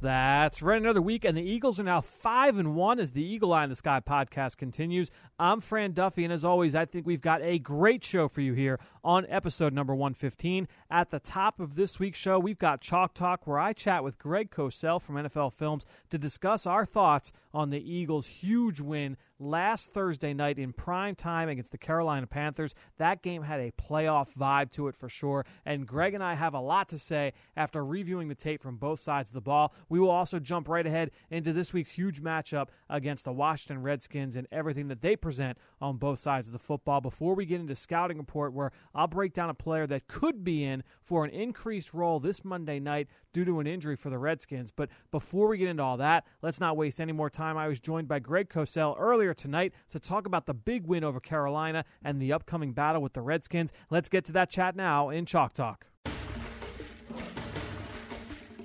That's right. Another week, and the Eagles are now five and one as the Eagle Eye in the Sky podcast continues. I'm Fran Duffy, and as always, I think we've got a great show for you here on episode number 115. At the top of this week's show, we've got Chalk Talk, where I chat with Greg Cosell from NFL Films to discuss our thoughts on the Eagles' huge win last Thursday night in prime time against the Carolina Panthers. That game had a playoff vibe to it for sure, and Greg and I have a lot to say after reviewing the tape from both sides of the ball. We will also jump right ahead into this week's huge matchup against the Washington Redskins and everything that they present on both sides of the football. Before we get into scouting report, where I'll break down a player that could be in for an increased role this Monday night due to an injury for the Redskins. But before we get into all that, let's not waste any more time. I was joined by Greg Cosell earlier tonight to talk about the big win over Carolina and the upcoming battle with the Redskins. Let's get to that chat now in Chalk Talk.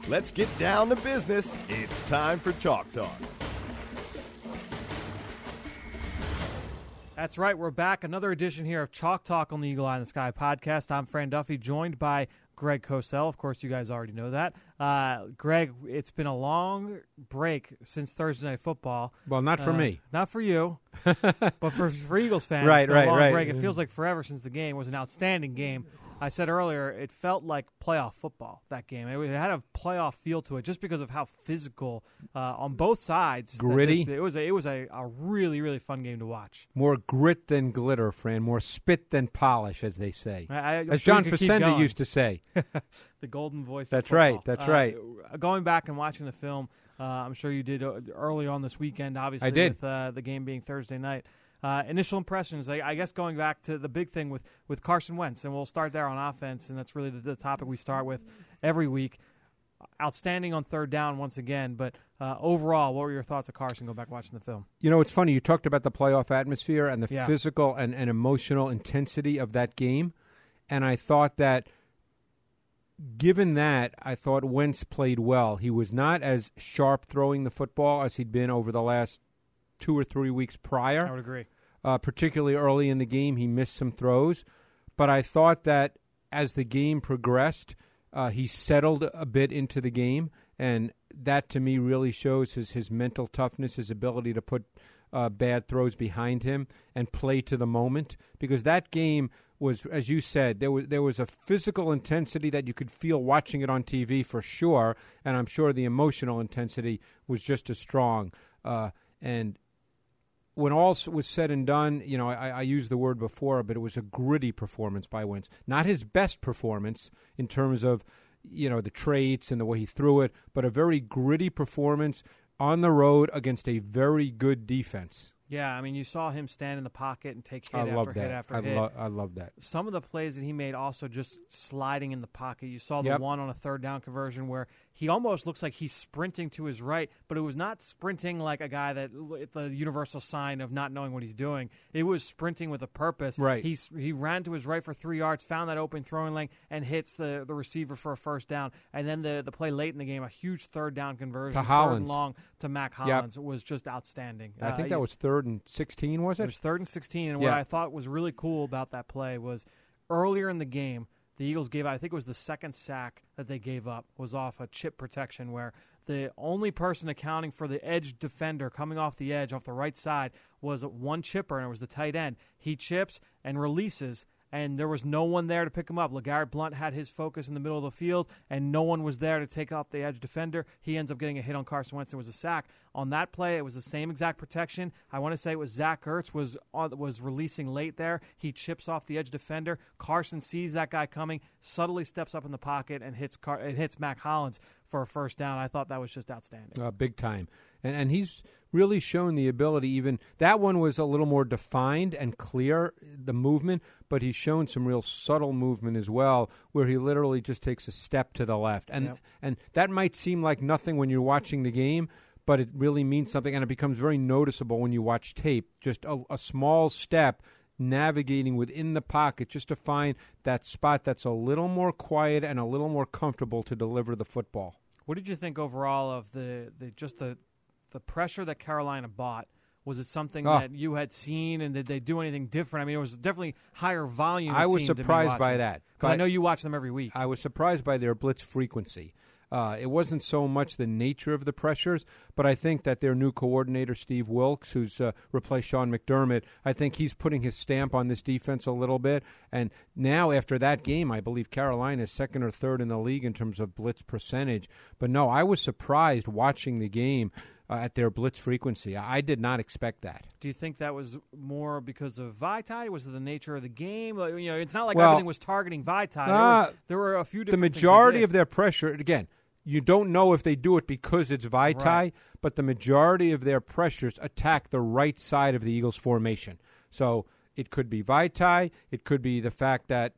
Let's get down to business. It's time for Chalk Talk. That's right. We're back. Another edition here of Chalk Talk on the Eagle Eye in the Sky podcast. I'm Fran Duffy, joined by Greg Cosell. Of course, you guys already know that. Uh, Greg, it's been a long break since Thursday Night Football. Well, not for Uh, me. Not for you, but for, for Eagles fans. Right, it's been a right, long right. break. It feels like forever since the game. It was an outstanding game. I said earlier, it felt like playoff football, that game. It, had a playoff feel to it just because of how physical uh, on both sides. Gritty. this- it was, a, it was a, a really, really fun game to watch. More grit than glitter, Fran. More spit than polish, as they say. I, I, as sure John Facenda used to say. the golden voice. That's right, that's Uh, right. Going back and watching the film, uh, I'm sure you did uh, early on this weekend. Obviously, I did. with uh, the game being Thursday night. Uh, initial impressions, I, I guess, going back to the big thing with with Carson Wentz, and we'll start there on offense, and that's really the, the topic we start with every week. Outstanding on third down once again, but uh, overall, what were your thoughts of Carson? Go back watching the film. You know, it's funny. You talked about the playoff atmosphere and the Yeah. physical and, and emotional intensity of that game. And I thought that, given that, I thought Wentz played well. He was not as sharp throwing the football as he'd been over the last two or three weeks prior. I would agree. Uh, particularly early in the game. He missed some throws, but I thought that as the game progressed, uh, he settled a bit into the game, and that to me really shows his his mental toughness, his ability to put uh, bad throws behind him and play to the moment. Because that game was, as you said, there was there was a physical intensity that you could feel watching it on TV for sure, and I'm sure the emotional intensity was just as strong. Uh, and when all was said and done, you know, I, I used the word before, but it was a gritty performance by Wentz. Not his best performance in terms of, you know, the traits and the way he threw it, but a very gritty performance on the road against a very good defense. Yeah, I mean, you saw him stand in the pocket and take hit I after hit after I, hit. lo- I love that. some of the plays that he made also just sliding in the pocket. You saw the Yep. one on a third down conversion where he almost looks like he's sprinting to his right, but it was not sprinting like a guy that the universal sign of not knowing what he's doing. It was sprinting with a purpose. Right. He's he ran to his right for three yards, found that open throwing lane, and hits the, the receiver for a first down. And then the the play late in the game, a huge third down conversion, To Hollins. long to Mack Yep. Hollins was just outstanding. I Uh, think that was third and 16, was it it? was third and 16. And what I thought was really cool about that play was earlier in the game, the Eagles gave I think it was the second sack that they gave up was off a chip protection where the only person accounting for the edge defender coming off the edge off the right side was one chipper, and it was the tight end. He chips and releases. And there was no one there to pick him up. LeGarrette Blunt had his focus in the middle of the field, and no one was there to take off the edge defender. He ends up getting a hit on Carson Wentz. It was a sack. On that play, it was the same exact protection. I want to say it was Zach Ertz was on, was releasing late there. He chips off the edge defender. Carson sees that guy coming, subtly steps up in the pocket and hits Car- it hits Mack Hollins for a first down. I thought that was just outstanding. uh, big time. And and he's really shown the ability. Even that one was a little more defined and clear, the movement, but he's shown some real subtle movement as well, where he literally just takes a step to the left, and Yep. and that might seem like nothing when you're watching the game. But it really means something, and it becomes very noticeable when you watch tape. Just a, a small step navigating within the pocket just to find that spot that's a little more quiet and a little more comfortable to deliver the football. What did you think overall of the, the just the the pressure that Carolina bought? Was it something Oh. that you had seen, and did they do anything different? I mean, it was definitely higher volume. I was seemed to me surprised by that. that, 'Cause I know you watch them every week. I was surprised by their blitz frequency. Uh, it wasn't so much the nature of the pressures, but I think that their new coordinator, Steve Wilks, who's uh, replaced Sean McDermott, I think he's putting his stamp on this defense a little bit. And now, after that game, I believe Carolina is second or third in the league in terms of blitz percentage. But no, I was surprised watching the game uh, at their blitz frequency. I did not expect that. Do you think that was more because of Vaitai? Was it the nature of the game? Like, you know, it's not like Well, everything was targeting. There, uh, was, there were a few the different. things majority of their pressure again you don't know if they do it because it's Vaitai, Right. but the majority of their pressures attack the right side of the Eagles formation. So it could be Vaitai, it could be the fact that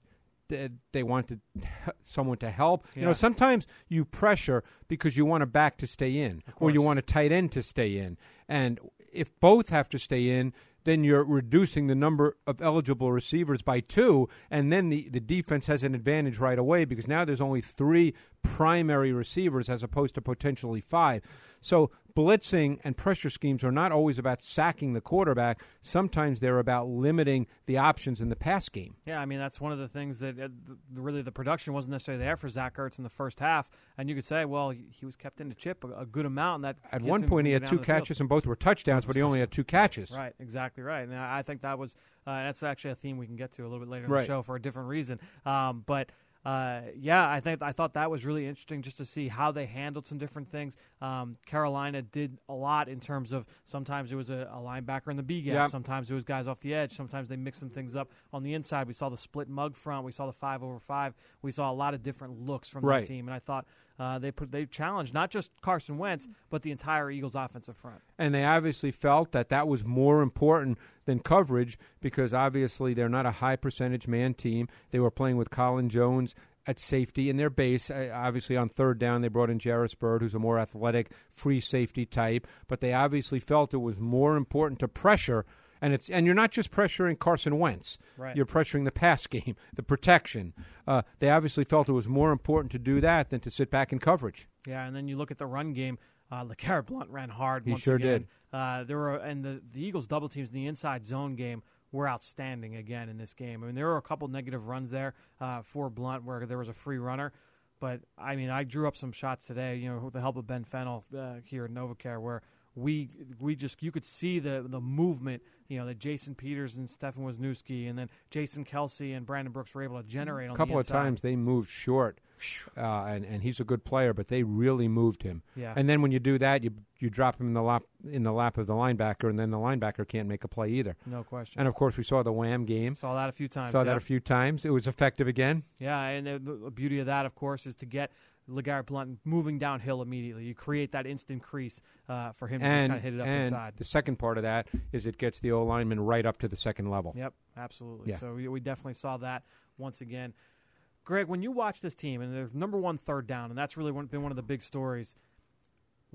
they wanted someone to help. You know, sometimes you pressure because you want a back to stay in, or you want a tight end to stay in. And if both have to stay in, then you're reducing the number of eligible receivers by two, and then the, the defense has an advantage right away because now there's only three primary receivers as opposed to potentially five. So blitzing and pressure schemes are not always about sacking the quarterback. Sometimes they're about limiting the options in the pass game. Yeah, I mean that's one of the things that uh, th- really the production wasn't necessarily there for Zach Ertz in the first half, and you could say, well, he was kept in the chip a, a good amount. And that At one point, he had two the field. catches and both were touchdowns, but he only had two catches. Right, exactly right. And I I think that was uh, that's actually a theme we can get to a little bit later in Right. the show for a different reason. Um, but uh, yeah, I think I thought that was really interesting just to see how they handled some different things. Um, Carolina did a lot in terms of sometimes it was a, a linebacker in the B gap, Yeah. sometimes it was guys off the edge, sometimes they mixed some things up on the inside. We saw the split mug front, we saw the five over five, we saw a lot of different looks from Right. that team, and I thought uh, they put, they challenged not just Carson Wentz but the entire Eagles offensive front. and they obviously felt that that was more important than coverage because obviously they're not a high percentage man team. They were playing with Colin Jones at safety in their base. Uh, obviously, on third down, they brought in Jairus Byrd, who's a more athletic, free safety type. But they obviously felt it was more important to pressure. And it's and you're not just pressuring Carson Wentz. Right. You're pressuring the pass game, the protection. Uh, they obviously felt it was more important to do that than to sit back in coverage. Yeah, and then you look at the run game. Uh, LeGarrette Blunt ran hard. He once sure again. did. Uh, there were and the the Eagles double teams in the inside zone game were outstanding again in this game. I mean, there were a couple negative runs there uh, for Blunt where there was a free runner. But I mean, I drew up some shots today. You know, with the help of Ben Fennel uh, here at NovaCare, where we we just you could see the the movement. You know, that Jason Peters and Stefan Wisniewski, and then Jason Kelce and Brandon Brooks were able to generate A couple of times they moved short, uh, and and he's a good player, but they really moved him. Yeah. And then when you do that, you you drop him in the lap in the lap of the linebacker, and then the linebacker can't make a play either. No question. And of course, we saw the Wham game. Saw that a few times. Saw yeah. that a few times. It was effective again. Yeah, and the, the beauty of that, of course, is to get LeGarrette Blunt moving downhill immediately. You create that instant crease uh, for him to just kind of hit it up and inside. the second part of that is it gets the O lineman right up to the second level. Yep, absolutely. Yeah. So we, we definitely saw that once again. Greg, when you watch this team and there's number one third down, and that's really been one of the big stories.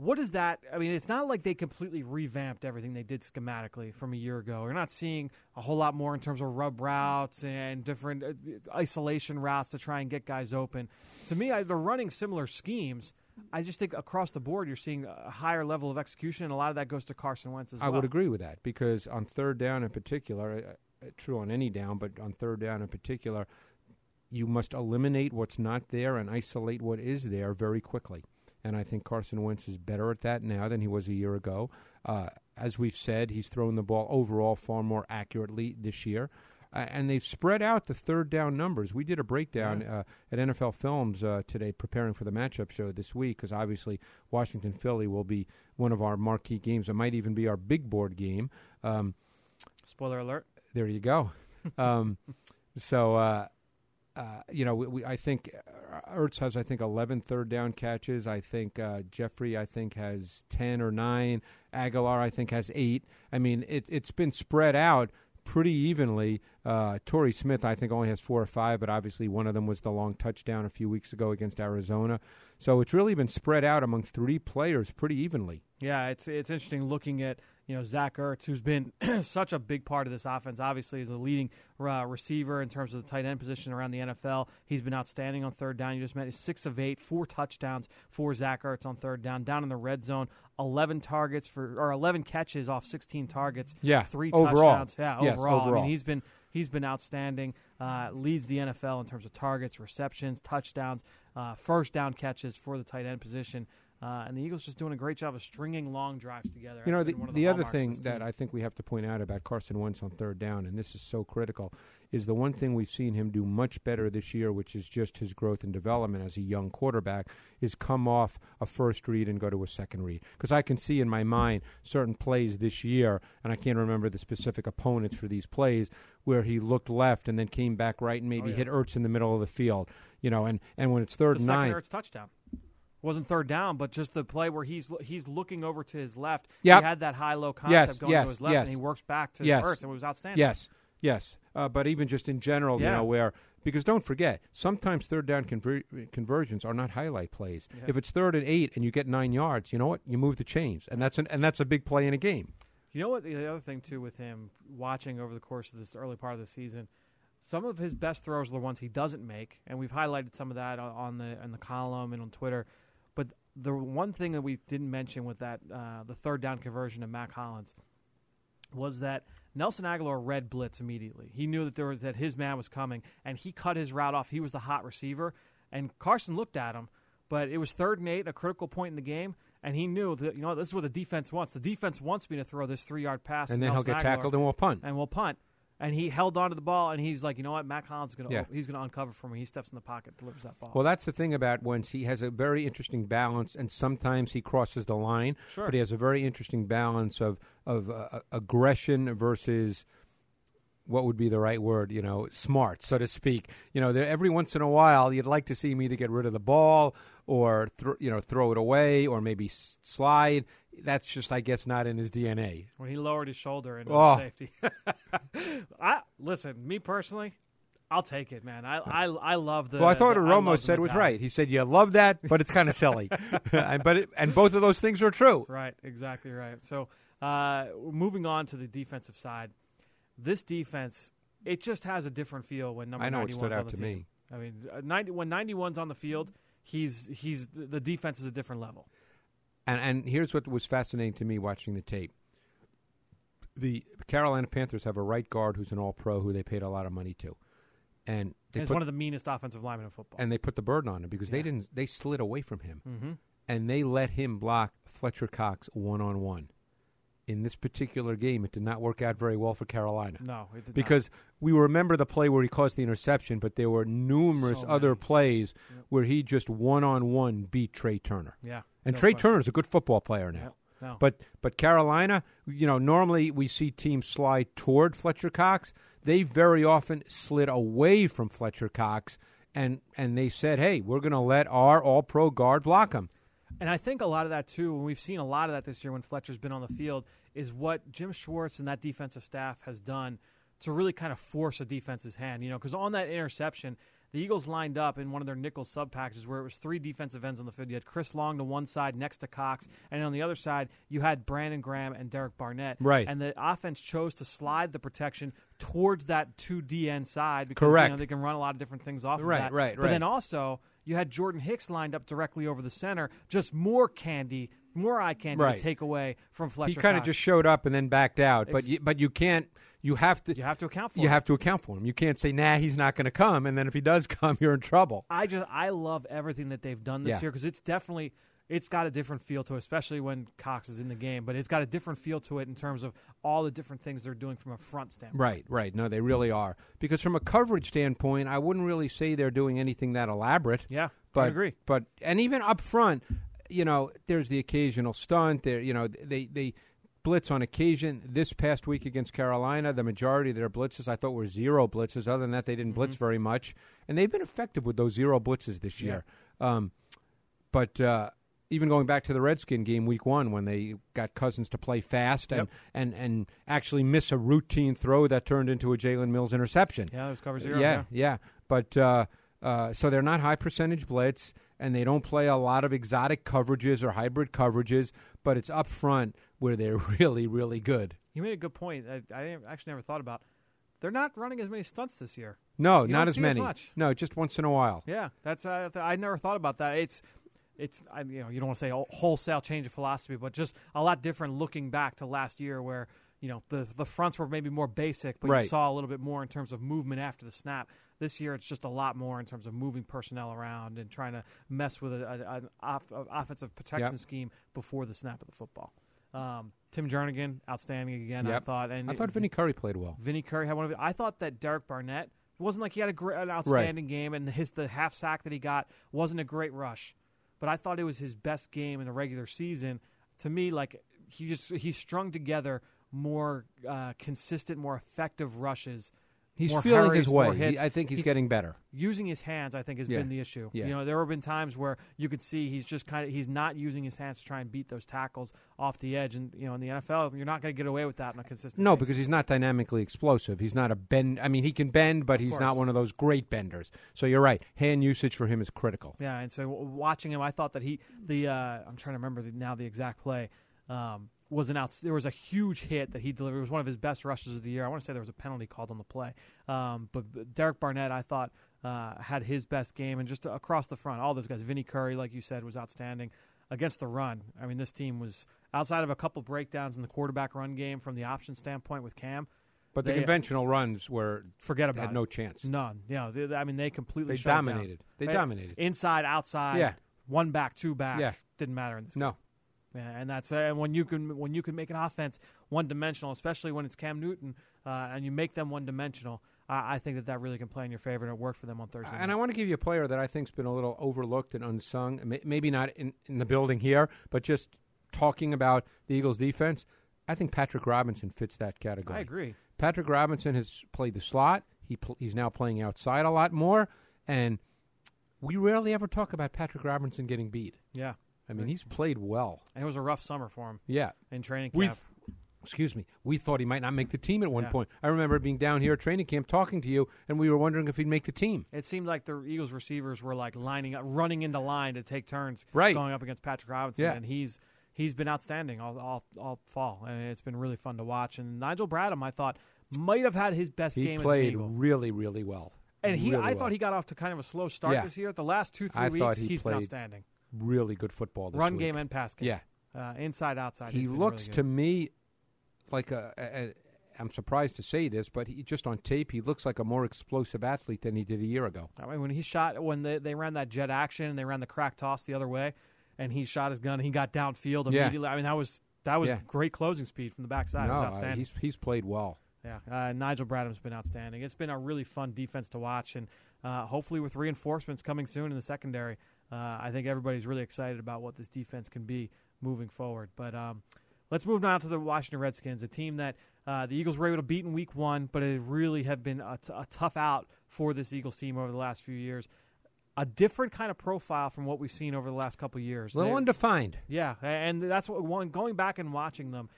What is that? I mean, it's not like they completely revamped everything they did schematically from a year ago. You're not seeing a whole lot more in terms of rub routes and different uh, isolation routes to try and get guys open. To me, I, they're running similar schemes. I just think across the board, you're seeing a higher level of execution, and a lot of that goes to Carson Wentz as I well. would agree with that because on third down in particular, uh, uh, true on any down, but on third down in particular, you must eliminate what's not there and isolate what is there very quickly. And I think Carson Wentz is better at that now than he was a year ago. Uh, as we've said, he's thrown the ball overall far more accurately this year. Uh, and they've spread out the third down numbers. We did a breakdown uh, at NFL Films uh, today, preparing for the matchup show this week, because obviously Washington Philly will be one of our marquee games. It might even be our big board game. Um, Spoiler alert. there you go. Um, so, uh, you know, we, we, I think uh, Ertz has, I think, 11 third down catches. I think uh, Jeffery, I think, has 10 or 9. Agholor, I think, has 8. I mean, it, it's been spread out pretty evenly. Uh, Torrey Smith, I think, only has 4 or 5, but obviously one of them was the long touchdown a few weeks ago against Arizona. So it's really been spread out among three players pretty evenly. Yeah, it's it's interesting looking at you know Zach Ertz, who's been such a big part of this offense. Obviously, is the leading uh, receiver in terms of the tight end position around the NFL. He's been outstanding on third down. You just mentioned six of eight, four touchdowns for Zach Ertz on third down. Down in the red zone, eleven targets for or eleven catches off sixteen targets. Yeah, three overall. touchdowns. Yeah, Yes, overall. I mean, he's been he's been outstanding. Uh, leads the NFL in terms of targets, receptions, touchdowns, uh, first down catches for the tight end position. Uh, and the Eagles just doing a great job of stringing long drives together. You know, the, one of the other thing that. I think we have to point out about Carson Wentz on third down, and this is so critical, is the one thing we've seen him do much better this year, which is just his growth and development as a young quarterback, is come off a first read and go to a second read. Because I can see in my mind certain plays this year, and I can't remember the specific opponents for these plays, where he looked left and then came back right and maybe Oh, yeah. hit Ertz in the middle of the field. You know, and, and when it's third the and nine, Ertz touchdown wasn't third down, but just the play where he's he's looking over to his left. Yep. He had that high low concept Yes, going yes, to his left, yes. and he works back to Yes. Ertz, and it was outstanding. Yes, yes. Uh, but even just in general, you know, where because don't forget, sometimes third down conver- conversions are not highlight plays. Yeah. If it's third and eight and you get nine yards, you know what? You move the chains, and that's an, and that's a big play in a game. You know what? The other thing too with him watching over the course of this early part of the season, some of his best throws are the ones he doesn't make, and we've highlighted some of that on- on the on the column and on Twitter. The one thing that we didn't mention with that uh, the third down conversion of Mack Hollins was that Nelson Agholor read blitz immediately. He knew that there was that his man was coming, and he cut his route off. He was the hot receiver, and Carson looked at him, but it was third and eight, a critical point in the game, and he knew that you know this is what the defense wants. The defense wants me to throw this three yard pass, And then he'll get Agholor, tackled and we'll punt. and we'll punt. And he held onto the ball, and he's like, you know what, Mack Hollins is going to Yeah. he's going to uncover for me. He steps in the pocket, delivers that ball. Well, that's the thing about Wentz. He has a very interesting balance, and sometimes he crosses the line. Sure. But he has a very interesting balance of of uh, aggression versus what would be the right word, you know, smart, so to speak. You know, there, every once in a while, you'd like to see him either get rid of the ball or thr you know throw it away or maybe s- slide. That's just, I guess, not in his DNA. when he lowered his shoulder into Oh. safety. I listen, me personally, I'll take it, man. I I, I love the. Well, I thought the, Romo said was right. He said, "You love that, but it's kind of silly." and, but it, and both of those things are true. Right, exactly right. So, uh, moving on to the defensive side, this defense it just has a different feel when number I know it 91's stood on out the to team. me. I mean, uh, 90, when 91's on the field, he's he's the defense is a different level. And and here's what was fascinating to me watching the tape. The Carolina Panthers have a right guard who's an All Pro who they paid a lot of money to, and they He's put one of the meanest offensive linemen in football. and they put the burden on him because they didn't they slid away from him mm-hmm. and they let him block Fletcher Cox one on one. In this particular game, it did not work out very well for Carolina. No, it did not. because we remember the play where he caused the interception, but there were numerous So other plays Yep. where he just one on one beat Trai Turner. yeah, And no Trai question. Turner's a good football player now. Yep. No. But but Carolina, you know, normally we see teams slide toward Fletcher Cox. They very often slid away from Fletcher Cox and and they said, "Hey, we're going to let our all-pro guard block him." And I think a lot of that too, we've seen a lot of that this year when Fletcher's been on the field, is what Jim Schwartz and that defensive staff has done to really kind of force a defense's hand. You know, because on that interception, the Eagles lined up in one of their nickel sub packages where it was three defensive ends on the field. You had Chris Long to one side next to Cox, and on the other side you had Brandon Graham and Derek Barnett. Right. And the offense chose to slide the protection towards that two DN side because you know, they can run a lot of different things off Right, of that. right, But then also you had Jordan Hicks lined up directly over the center, just more candy, more eye candy Right. to take away from Fletcher. he kind of just showed up and then backed out. But you, but you can't. You have to. you have to account for. Him. You it. have to account for him. You can't say, "Nah, he's not going to come," and then if he does come, you're in trouble. I just I love everything that they've done this Yeah. year because it's definitely it's got a different feel to it, especially when Cox is in the game. But it's got a different feel to it in terms of all the different things they're doing from a front standpoint. Right, right. No, they really are. Because from a coverage standpoint, I wouldn't really say they're doing anything that elaborate. Yeah, but I agree. But and even up front, you know, there's the occasional stunt. There, you know, they they blitz on occasion. This past week against Carolina, the majority of their blitzes I thought were zero blitzes. Other than that, they didn't blitz very much, and they've been effective with those zero blitzes this year. Um, but uh, even going back to the Redskin game week one when they got Cousins to play fast and, Yep. and, and actually miss a routine throw that turned into a Jalen Mills interception. Yeah, it was cover zero. Yeah, yeah. But uh, uh, so they're not high percentage blitz, and they don't play a lot of exotic coverages or hybrid coverages. but it's up front where they're really, really good. You made a good point. I, I actually never thought about. They're not running as many stunts this year. No, You not as as many. much. No, just once in a while. Yeah, that's uh, I never thought about that. It's it's I, you know you don't want to say a wholesale change of philosophy, but just a lot different looking back to last year where you know the the fronts were maybe more basic, but you saw a little bit more in terms of movement after the snap. This year, it's just a lot more in terms of moving personnel around and trying to mess with a, a, an off, offensive protection Yep. scheme before the snap of the football. Um, Tim Jernigan, outstanding again. I thought, and I thought Vinny Curry played well. Vinny Curry had one of it. I thought that Derek Barnett it wasn't like he had a great, an outstanding game, and his the half sack that he got wasn't a great rush, but I thought it was his best game in the regular season. To me, like he just he strung together more uh, consistent, more effective rushes. He's more feeling hurries, his way. He- I think he's He- getting better. Using his hands, I think, has Yeah. been the issue. Yeah. You know, there have been times where you could see he's just kind of he's not using his hands to try and beat those tackles off the edge, and you know, in the NFL, you're not going to get away with that on a consistent. No, basis. because he's not dynamically explosive. He's not a bend. I mean, he can bend, but he's not one of those great benders. So you're right. Hand usage for him is critical. Yeah, and so watching him, I thought that he the uh, I'm trying to remember the, now the exact play um, was an out. There was a huge hit that he delivered. It was one of his best rushes of the year. I want to say there was a penalty called on the play, um, but, but Derek Barnett, I thought. Uh, had his best game and just across the front, all those guys. Vinny Curry, like you said, was outstanding against the run. I mean, this team was outside of a couple breakdowns in the quarterback run game from the option standpoint with Cam. But the They- conventional runs were Forget about had it. no chance. None. Yeah, I mean, they completely They shut it down. dominated. They dominated. Inside, outside. Yeah. One back, two back. Yeah. Didn't matter in this No, Yeah, and that's uh, and when you can when you can make an offense one dimensional, especially when it's Cam Newton, uh, and you make them one dimensional, I, I think that that really can play in your favor, and it worked for them on Thursday. and I want to give you a player that I think's been a little overlooked and unsung. Maybe not in, in the building here, but just talking about the Eagles' defense. I think Patrick Robinson fits that category. I agree. Patrick Robinson has played the slot. He pl- he's now playing outside a lot more, and we rarely ever talk about Patrick Robinson getting beat. Yeah, I mean, he's played well. and it was a rough summer for him Yeah. in training camp. excuse me, we thought he might not make the team at one Yeah. point. I remember being down here at training camp talking to you, and we were wondering if he'd make the team. it seemed like the Eagles receivers were like lining up, running into line to take turns, Right. going up against Patrick Robinson, Yeah. and he's he's been outstanding all all, all fall. I mean, it's been really fun to watch. And Nigel Bradham, I thought, might have had his best He game as an played really, really well. And he, Really I well. thought he got off to kind of a slow start Yeah. this year. The last two, three I weeks, he he's been outstanding. Really good football. This Run week. game and pass game. Yeah, uh, inside, outside. he looks really to me like a, a, a. I'm surprised to say this, but he just on tape, he looks like a more explosive athlete than he did a year ago. I mean, when he shot, when they, they ran that jet action and they ran the crack toss the other way, and he shot his gun, and he got downfield Yeah. immediately. I mean, that was that was Yeah. great closing speed from the backside. no, uh, he's he's played well. Yeah, uh, Nigel Bradham's been outstanding. It's been a really fun defense to watch, and uh, hopefully with reinforcements coming soon in the secondary, uh, I think everybody's really excited about what this defense can be moving forward. But um, let's move now to the Washington Redskins, a team that uh, the Eagles were able to beat in Week One, but it really have been a, t- a tough out for this Eagles team over the last few years. A different kind of profile from what we've seen over the last couple of years. A little They- undefined. yeah, and that's what one going back and watching them.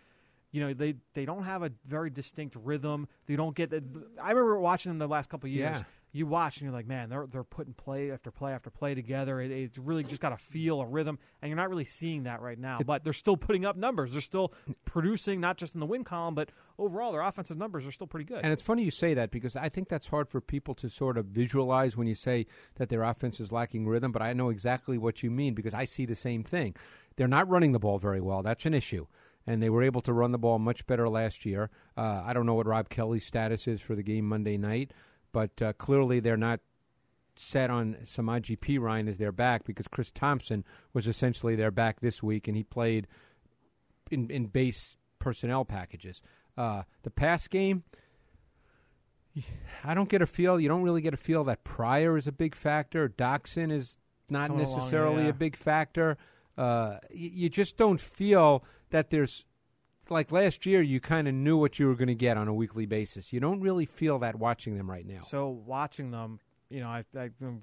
You know, they they don't have a very distinct rhythm. They don't get. The, I remember watching them the last couple of years. Yeah. You watch and you're like, man, they're they're putting play after play after play together. It, it's really just got a feel, a rhythm, and you're not really seeing that right now. but they're still putting up numbers. They're still producing, not just in the win column, but overall, their offensive numbers are still pretty good. And it's funny you say that because I think that's hard for people to sort of visualize when you say that their offense is lacking rhythm. But I know exactly what you mean because I see the same thing. They're not running the ball very well. That's an issue. And they were able to run the ball much better last year. Uh, I don't know what Rob Kelly's status is for the game Monday night, but uh, clearly they're not set on Samaje Perine as their back because Chris Thompson was essentially their back this week, and he played in, in base personnel packages. Uh, the pass game, I don't get a feel. You don't really get a feel that Pryor is a big factor. Doctson is not Coming along, necessarily yeah. a big factor. Uh, y- you just don't feel that there's like last year. You kind of knew what you were going to get on a weekly basis. You don't really feel that watching them right now. So watching them, you know, I, am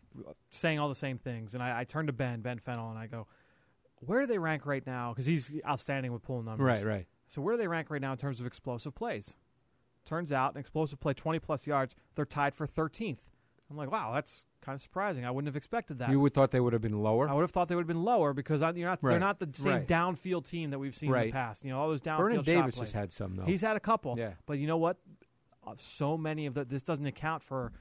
saying all the same things, and I, I turn to Ben, Ben Fennel, and I go, "Where do they rank right now?" Because he's outstanding with pulling numbers. right, right. So where do they rank right now in terms of explosive plays? Turns out, an explosive play, 20 plus yards, they're tied for 13th. I'm like, wow, that's kind of surprising. I wouldn't have expected that. You would thought they would have been lower. I would have thought they would have been lower because I, you're not, they're not the same Right. downfield team that we've seen in the past. You know, all those downfield Vernon shot Davis plays. has had some though. He's had a couple. Yeah. But you know what? Uh, So many of the this doesn't account for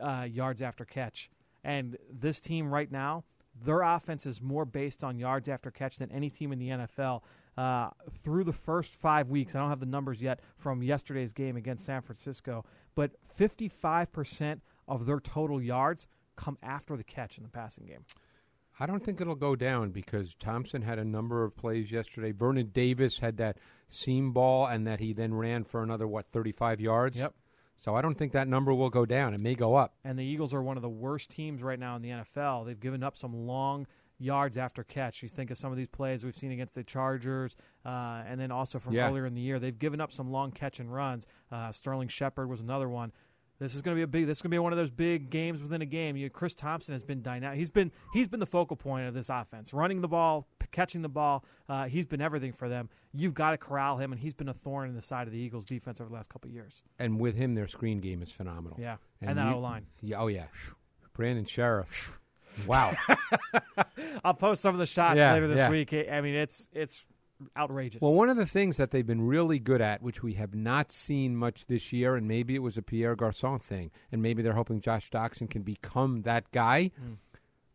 uh, yards after catch. And this team right now, their offense is more based on yards after catch than any team in the NFL. Uh, through the first five weeks, I don't have the numbers yet from yesterday's game against San Francisco, but 55% of their total yards come after the catch in the passing game. I don't think it'll go down because Thompson had a number of plays yesterday. Vernon Davis had that seam ball, and that he then ran for another what thirty-five yards. Yep. So I don't think that number will go down. It may go up. and the Eagles are one of the worst teams right now in the NFL. They've given up some long yards after catch. You think of some of these plays we've seen against the Chargers, uh, and then also from Yeah. earlier in the year, they've given up some long catch and runs. Uh, Sterling Shepard was another one. This is going to be a big. This is going to be one of those big games within a game. You, Chris Thompson has been dynamic. He's been he's been the focal point of this offense, running the ball, p- catching the ball. Uh, he's been everything for them. You've got to corral him, and he's been a thorn in the side of the Eagles' defense over the last couple of years. And with him, their screen game is phenomenal. Yeah, And and, that O line. Yeah, oh yeah, Brandon Scherff. Wow. I'll post some of the shots Yeah, later this yeah. week. I I mean, it's it's outrageous. Well, one of the things that they've been really good at, which we have not seen much this year, and maybe it was a Pierre Garcon thing, and maybe they're hoping Josh Doctson can become that guy, Mm.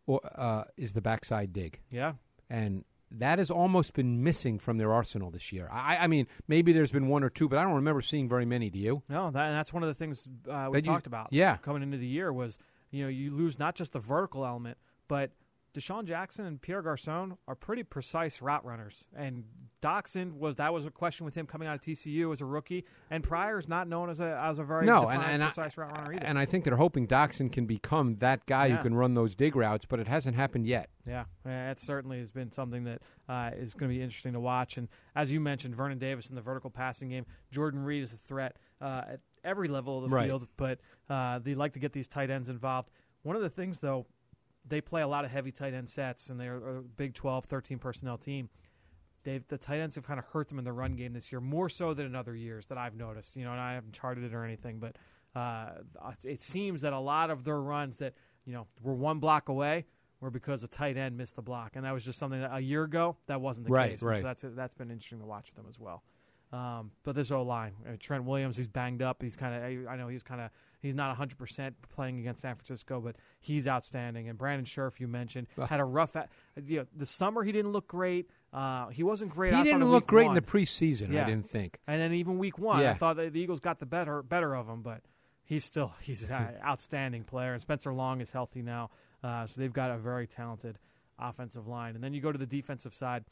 or uh, is the backside dig, yeah, and that has almost been missing from their arsenal this year. I, I mean, maybe there's been one or two, but I don't remember seeing very many. Do you? no, that, and that's one of the things uh, we That you- talked about. yeah. coming into the year was you know you lose not just the vertical element, but DeSean Jackson and Pierre Garcon are pretty precise route runners, and Doctson was that was a question with him coming out of TCU as a rookie, and Pryor is not known as a as a very no, and, defined, and, I, precise route runner either. and I think they're hoping Doctson can become that guy Yeah. who can run those dig routes, but it hasn't happened yet. Yeah, yeah, it certainly has been something that uh, is going to be interesting to watch. And as you mentioned, Vernon Davis in the vertical passing game, Jordan Reed is a threat uh, at every level of the Right. field, but uh, they like to get these tight ends involved. One of the things, though, they play a lot of heavy tight end sets, and they're a big 12, 13 personnel team. They've, the tight ends have kind of hurt them in the run game this year, more so than in other years that I've noticed. You know, and I haven't charted it or anything, but uh, it seems that a lot of their runs that you know were one block away were because a tight end missed the block, and that was just something that a year ago that wasn't the Right, case. right. So that's that's been interesting to watch with them as well. Um, but this O line, uh, Trent Williams, he's banged up. He's kind of, I know he's kind of, he's not 100 percent playing against San Francisco, but he's outstanding. And Brandon Scherff, you mentioned, had a rough. You know, the summer he didn't look great. Uh, he wasn't great. He didn't look great one. in the preseason. Yeah. I didn't think. And then even week one, I thought that the Eagles got the better better of him, but he's still he's an outstanding player. And Spencer Long is healthy now, uh, so they've got a very talented offensive line. And then you go to the defensive side.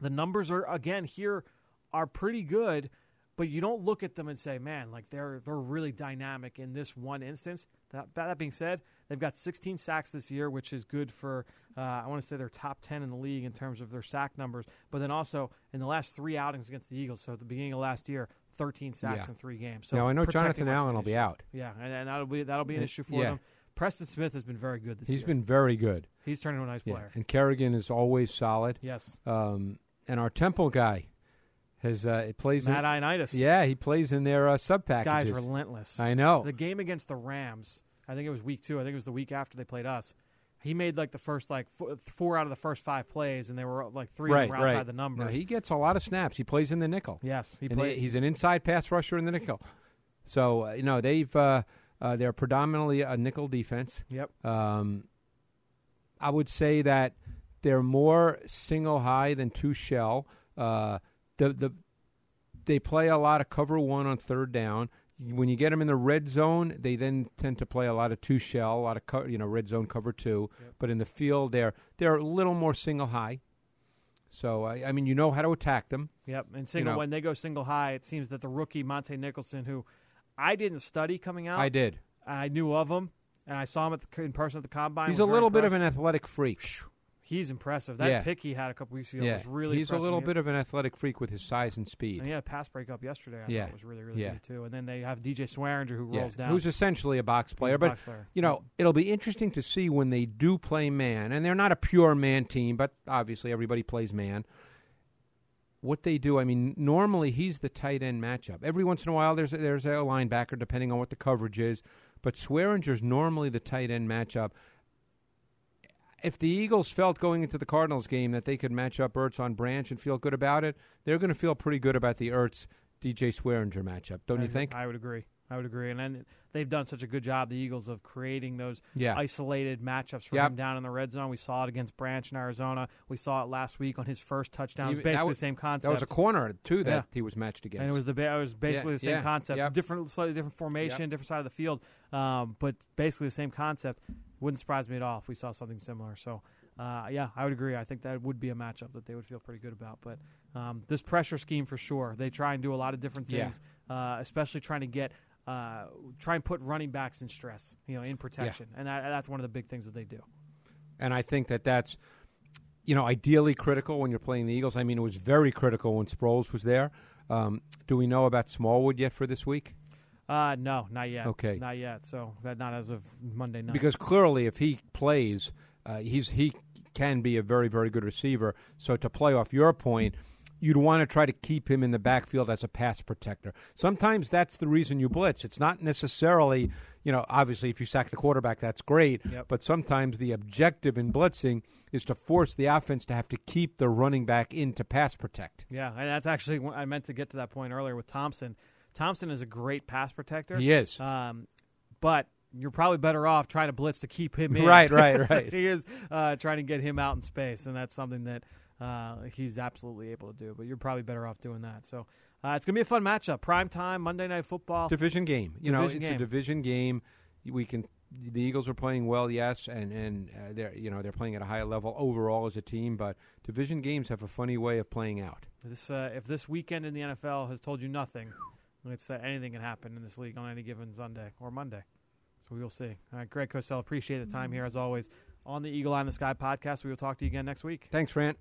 The numbers are again here are pretty good, but you don't look at them and say, "Man, like they're they're really dynamic in this one instance." That that being said, they've got 16 sacks this year, which is good for uh, I want to say they're top 10 in the league in terms of their sack numbers. But then also in the last three outings against the Eagles, so at the beginning of last year, 13 sacks Yeah. in three games. So now I know Jonathan Allen will be out. Yeah, and, and that'll be that'll be an issue for yeah. them. Preston Smith has been very good this He's year. He's been very good. He's turned into a nice Yeah. player. And Kerrigan is always solid. Yes, Um, and our Temple guy has uh, it plays. Matt in, Ioannidis. yeah, he plays in their uh, sub packages. guy's relentless. I know. The game against the Rams, I think it was week two. I think it was the week after they played us. He made like the first like four, out of the first five plays, and they were like three right, of them were outside right. the No, numbers. he gets a lot of snaps. He plays in the nickel. yes, he played. he's an inside pass rusher in the nickel. So uh, you know they've uh, uh, they're predominantly a nickel defense. yep. Um, I would say that they're more single high than two shell. Uh, the the they play a lot of cover one on third down. When you get them in the red zone, they then tend to play a lot of two shell, a lot of co- you know red zone cover two. Yep. But in the field, they're they're a little more single high. So I, I mean, you know how to attack them. Yep, and single know- when they go single high, it seems that the rookie Montae Nicholson, who I didn't study coming out, I did. I knew of him, and I saw him at the, in person at the combine. He's a little bit of an athletic freak. He's impressive. That Yeah. pick he had a couple weeks ago Yeah, was really. Good. He's a little bit of an athletic freak with his size and speed. And he had a pass break up yesterday. I Yeah. thought was really really Yeah. good too. And then they have DJ Swearinger who rolls down. who's essentially a box player. a but box player. you know, it'll be interesting to see when they do play man, and they're not a pure man team, but obviously everybody plays man. what they do. I mean, normally he's the tight end matchup. Every once in a while, there's a, there's a linebacker depending on what the coverage is, but Swearinger's normally the tight end matchup. If the Eagles felt going into the Cardinals game that they could match up Ertz on Branch and feel good about it, they're going to feel pretty good about the Ertz DJ Swearinger matchup, don't I, you think? I would agree. I would agree. And then they've done such a good job, the Eagles, of creating those Yeah. isolated matchups for Yep. him down in the red zone. We saw it against Branch in Arizona. We saw it last week on his first touchdown. It was basically was- the same concept. That was a corner too that Yeah. he was matched against. and it was the it was basically Yeah, the same concept, yep. different, slightly different formation, different side of the field, um, but basically the same concept. Wouldn't surprise me at all if we saw something similar. So, uh, yeah, I would agree. I think that would be a matchup that they would feel pretty good about. But um, this pressure scheme for sure, they try and do a lot of different Yeah. things, uh, especially trying to get. Uh, try and put running backs in stress, you know, in protection, and that, that's one of the big things that they do. and I think that that's you know ideally critical when you're playing the Eagles. I mean, it was very critical when Sproles was there. Um, do we know about Smallwood yet for this week? Uh, no, not yet. Okay. not yet. So that not as of Monday night. Because clearly, if he plays, uh, he's he can be a very very good receiver. So to play off your point. You'd want to try to keep him in the backfield as a pass protector. Sometimes that's the reason you blitz. It's not necessarily, you know, obviously if you sack the quarterback, that's great. Yep. But sometimes the objective in blitzing is to force the offense to have to keep the running back in to pass protect. Yeah, and that's actually what I meant to get to that point earlier with Thompson. Thompson is a great pass protector. He is. Um, but you're probably better off trying to blitz to keep him in. Right, right, right. he is uh, trying to get him out in space, and that's something that uh, he's absolutely able to do. But you're probably better off doing that. So uh, it's gonna be a fun matchup. Prime time, Monday Night Football. division game. You know, it's game. a division game. We can. The Eagles are playing well, yes, and and uh, they're you know they're playing at a high level overall as a team. But division games have a funny way of playing out. This uh, if this weekend in the NFL has told you nothing, it's that anything can happen in this league on any given Sunday or Monday. So we will see. All right, Greg Cosell, appreciate the time here as always on the Eagle Eye in the Sky podcast. We will talk to you again next week. Thanks, Grant.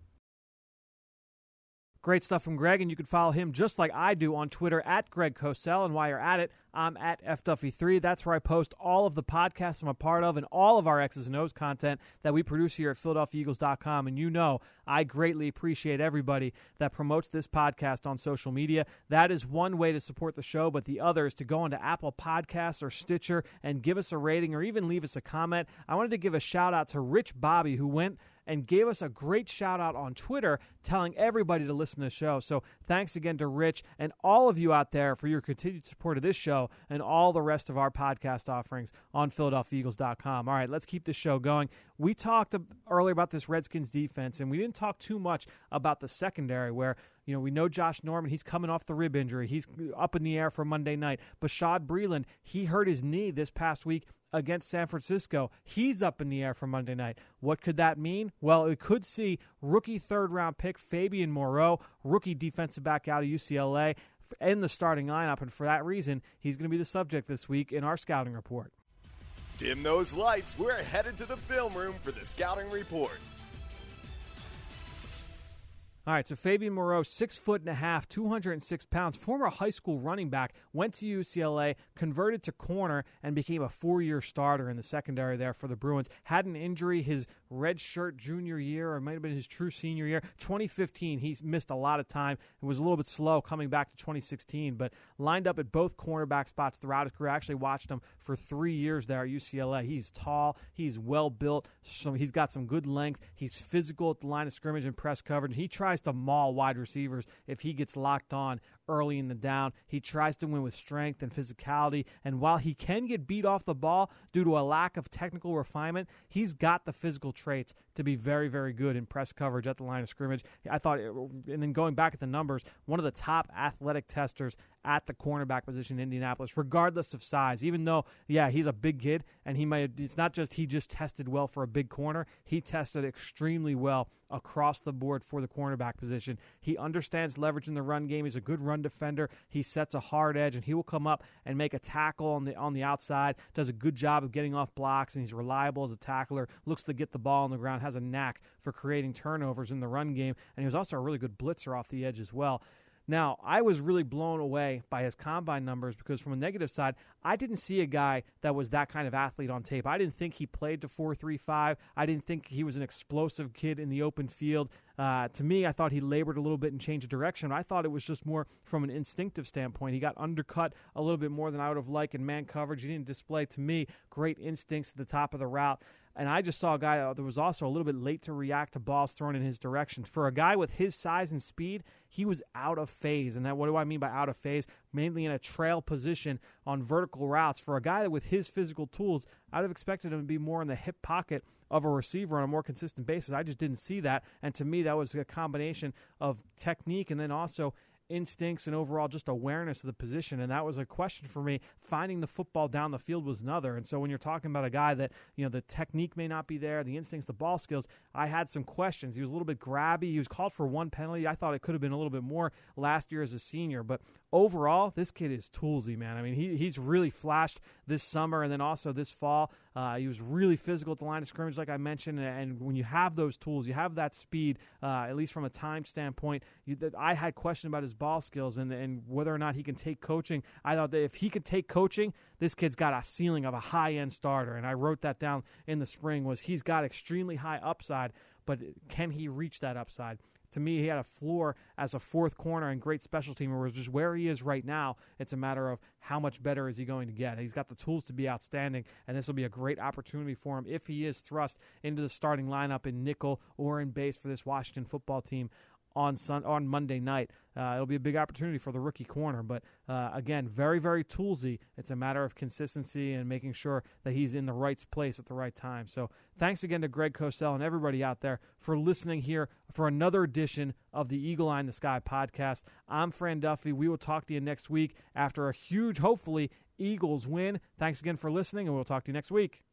Great stuff from Greg, and you can follow him just like I do on Twitter at Greg Cosell. And while you're at it, I'm at FDuffy3. That's where I post all of the podcasts I'm a part of and all of our X's and O's content that we produce here at PhiladelphiaEagles.com. And you know, I greatly appreciate everybody that promotes this podcast on social media. That is one way to support the show, but the other is to go onto Apple Podcasts or Stitcher and give us a rating or even leave us a comment. I wanted to give a shout out to Rich Bobby, who went and gave us a great shout out on Twitter telling everybody to listen to the show. So thanks again to Rich and all of you out there for your continued support of this show and all the rest of our podcast offerings on PhiladelphiaEagles.com. All right, let's keep this show going. We talked earlier about this Redskins defense, and we didn't talk too much about the secondary where you know, we know Josh Norman. He's coming off the rib injury. He's up in the air for Monday night. Bashaud Breeland, he hurt his knee this past week against San Francisco. He's up in the air for Monday night. What could that mean? Well, it could see rookie third round pick Fabian Moreau, rookie defensive back out of UCLA, in the starting lineup. And for that reason, he's going to be the subject this week in our scouting report. Dim those lights. We're headed to the film room for the scouting report. All right, so Fabian Moreau, six foot and a half, 206 pounds, former high school running back, went to UCLA, converted to corner, and became a four year starter in the secondary there for the Bruins. Had an injury his red shirt junior year, or it might have been his true senior year. 2015, he's missed a lot of time It was a little bit slow coming back to 2016, but lined up at both cornerback spots throughout his career. I actually watched him for three years there at UCLA. He's tall, he's well built, so he's got some good length, he's physical at the line of scrimmage and press coverage. He tries to maul wide receivers if he gets locked on early in the down. He tries to win with strength and physicality. And while he can get beat off the ball due to a lack of technical refinement, he's got the physical traits to be very, very good in press coverage at the line of scrimmage. I thought, and then going back at the numbers, one of the top athletic testers at the cornerback position in Indianapolis, regardless of size. Even though, yeah, he's a big kid, and he might. It's not just he just tested well for a big corner. He tested extremely well across the board for the cornerback position. He understands leverage in the run game. He's a good run defender. He sets a hard edge, and he will come up and make a tackle on the on the outside. Does a good job of getting off blocks, and he's reliable as a tackler. Looks to get the ball on the ground. Has a knack for creating turnovers in the run game, and he was also a really good blitzer off the edge as well. Now, I was really blown away by his combine numbers because, from a negative side, I didn't see a guy that was that kind of athlete on tape. I didn't think he played to 4.35. I didn't think he was an explosive kid in the open field. Uh, to me, I thought he labored a little bit and changed direction. I thought it was just more from an instinctive standpoint. He got undercut a little bit more than I would have liked in man coverage. He didn't display, to me, great instincts at the top of the route. And I just saw a guy that was also a little bit late to react to balls thrown in his direction. For a guy with his size and speed, he was out of phase. And that, what do I mean by out of phase? Mainly in a trail position on vertical routes. For a guy that with his physical tools, I'd have expected him to be more in the hip pocket of a receiver on a more consistent basis. I just didn't see that. And to me, that was a combination of technique and then also instincts and overall just awareness of the position. And that was a question for me. Finding the football down the field was another. And so when you're talking about a guy that, you know, the technique may not be there, the instincts, the ball skills, I had some questions. He was a little bit grabby. He was called for one penalty. I thought it could have been a little bit more last year as a senior. But overall, this kid is toolsy, man. I mean, he, he's really flashed this summer and then also this fall. Uh, he was really physical at the line of scrimmage, like I mentioned. And when you have those tools, you have that speed, uh, at least from a time standpoint. You, I had questions about his ball skills and, and whether or not he can take coaching. I thought that if he could take coaching, this kid's got a ceiling of a high end starter. And I wrote that down in the spring was he's got extremely high upside, but can he reach that upside? To me, he had a floor as a fourth corner and great special teamer, which where he is right now. It's a matter of how much better is he going to get. He's got the tools to be outstanding, and this will be a great opportunity for him if he is thrust into the starting lineup in nickel or in base for this Washington football team on Sun on Monday night. Uh, it'll be a big opportunity for the rookie corner, but uh, again, very very toolsy. It's a matter of consistency and making sure that he's in the right place at the right time. So thanks again to Greg Cosell and everybody out there for listening here for another edition of the Eagle Eye in the Sky podcast. I'm Fran Duffy. We will talk to you next week after a huge, hopefully, Eagles win. Thanks again for listening, and we'll talk to you next week.